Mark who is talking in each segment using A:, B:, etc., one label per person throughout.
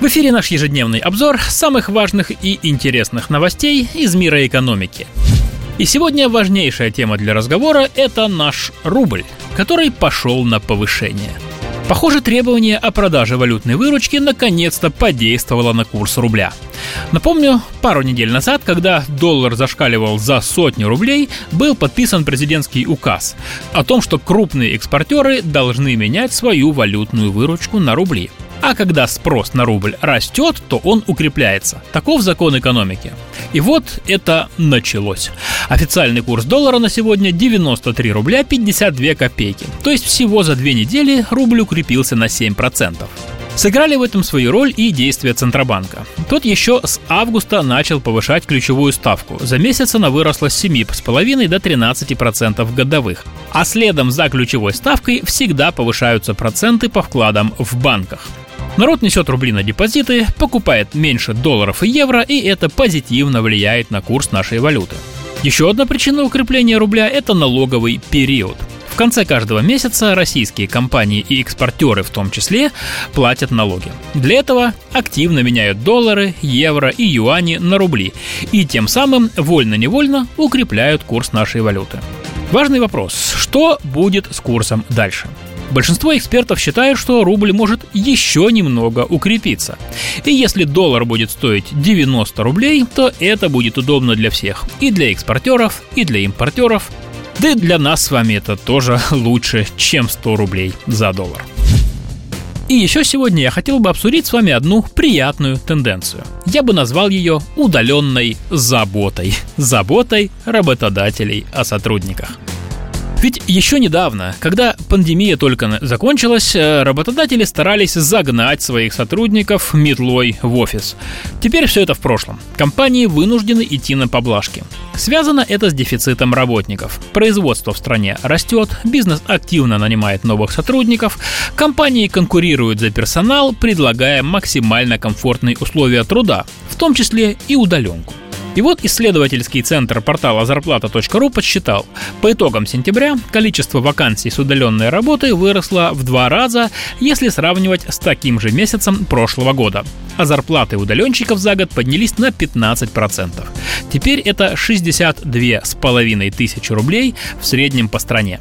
A: В эфире наш ежедневный обзор самых важных и интересных новостей из мира экономики. И сегодня важнейшая тема для разговора – это наш рубль, который пошел на повышение – Похоже, требование о продаже валютной выручки наконец-то подействовало на курс рубля. Напомню, пару недель назад, когда доллар зашкаливал за сотню рублей, был подписан президентский указ о том, что крупные экспортеры должны менять свою валютную выручку на рубли. А когда спрос на рубль растет, то он укрепляется. Таков закон экономики. И вот это началось. Официальный курс доллара на сегодня 93 рубля 52 копейки. То есть всего за две недели рубль укрепился на 7%. Сыграли в этом свою роль и действия Центробанка. Тот еще с августа начал повышать ключевую ставку. За месяц она выросла с 7,5 до 13% годовых. А следом за ключевой ставкой всегда повышаются проценты по вкладам в банках. Народ несет рубли на депозиты, покупает меньше долларов и евро, и это позитивно влияет на курс нашей валюты. Еще одна причина укрепления рубля – это налоговый период. В конце каждого месяца российские компании и экспортеры в том числе платят налоги. Для этого активно меняют доллары, евро и юани на рубли и тем самым вольно-невольно укрепляют курс нашей валюты. Важный вопрос – что будет с курсом дальше? Большинство экспертов считают, что рубль может еще немного укрепиться. И если доллар будет стоить 90 рублей, то это будет удобно для всех. И для экспортеров, и для импортеров. Да и для нас с вами это тоже лучше, чем 100 рублей за доллар. И еще сегодня я хотел бы обсудить с вами одну приятную тенденцию. Я бы назвал ее удаленной заботой. Заботой работодателей о сотрудниках. Ведь еще недавно, когда пандемия только закончилась, э, работодатели старались загнать своих сотрудников метлой в офис. Теперь все это в прошлом. Компании вынуждены идти на поблажки. Связано это с дефицитом работников. Производство в стране растет, бизнес активно нанимает новых сотрудников, компании конкурируют за персонал, предлагая максимально комфортные условия труда, в том числе и удаленку. И вот исследовательский центр портала зарплата.ру подсчитал, по итогам сентября количество вакансий с удаленной работой выросло в два раза, если сравнивать с таким же месяцем прошлого года. А зарплаты удаленщиков за год поднялись на 15%. Теперь это 62 с половиной тысячи рублей в среднем по стране.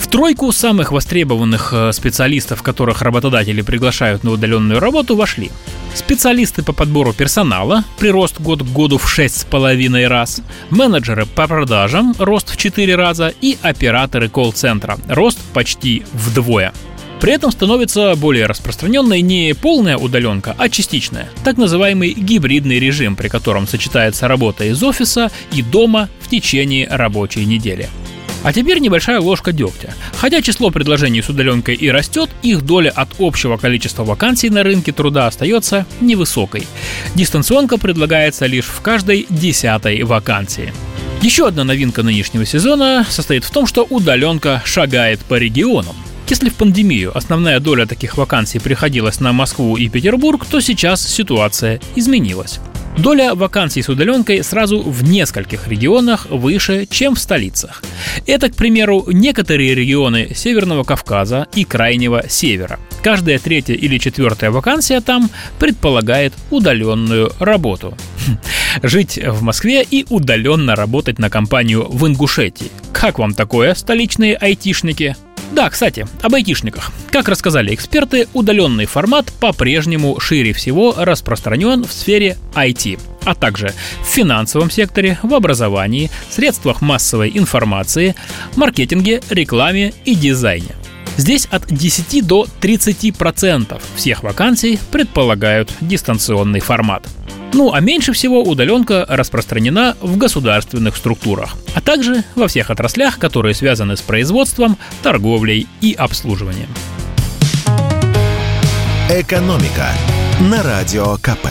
A: В тройку самых востребованных э, специалистов, которых работодатели приглашают на удаленную работу, вошли специалисты по подбору персонала, прирост год к году в 6,5 раз, менеджеры по продажам, рост в 4 раза и операторы колл-центра, рост почти вдвое. При этом становится более распространенной не полная удаленка, а частичная, так называемый гибридный режим, при котором сочетается работа из офиса и дома в течение рабочей недели. А теперь небольшая ложка дегтя. Хотя число предложений с удаленкой и растет, их доля от общего количества вакансий на рынке труда остается невысокой. Дистанционка предлагается лишь в каждой десятой вакансии. Еще одна новинка нынешнего сезона состоит в том, что удаленка шагает по регионам. Если в пандемию основная доля таких вакансий приходилась на Москву и Петербург, то сейчас ситуация изменилась. Доля вакансий с удаленкой сразу в нескольких регионах выше, чем в столицах. Это, к примеру, некоторые регионы Северного Кавказа и Крайнего Севера. Каждая третья или четвертая вакансия там предполагает удаленную работу. Жить в Москве и удаленно работать на компанию в Ингушетии. Как вам такое, столичные айтишники? Да, кстати, об айтишниках. Как рассказали эксперты, удаленный формат по-прежнему шире всего распространен в сфере IT, а также в финансовом секторе, в образовании, средствах массовой информации, маркетинге, рекламе и дизайне. Здесь от 10 до 30% всех вакансий предполагают дистанционный формат. Ну а меньше всего удаленка распространена в государственных структурах, а также во всех отраслях, которые связаны с производством, торговлей и обслуживанием.
B: Экономика на радио КП.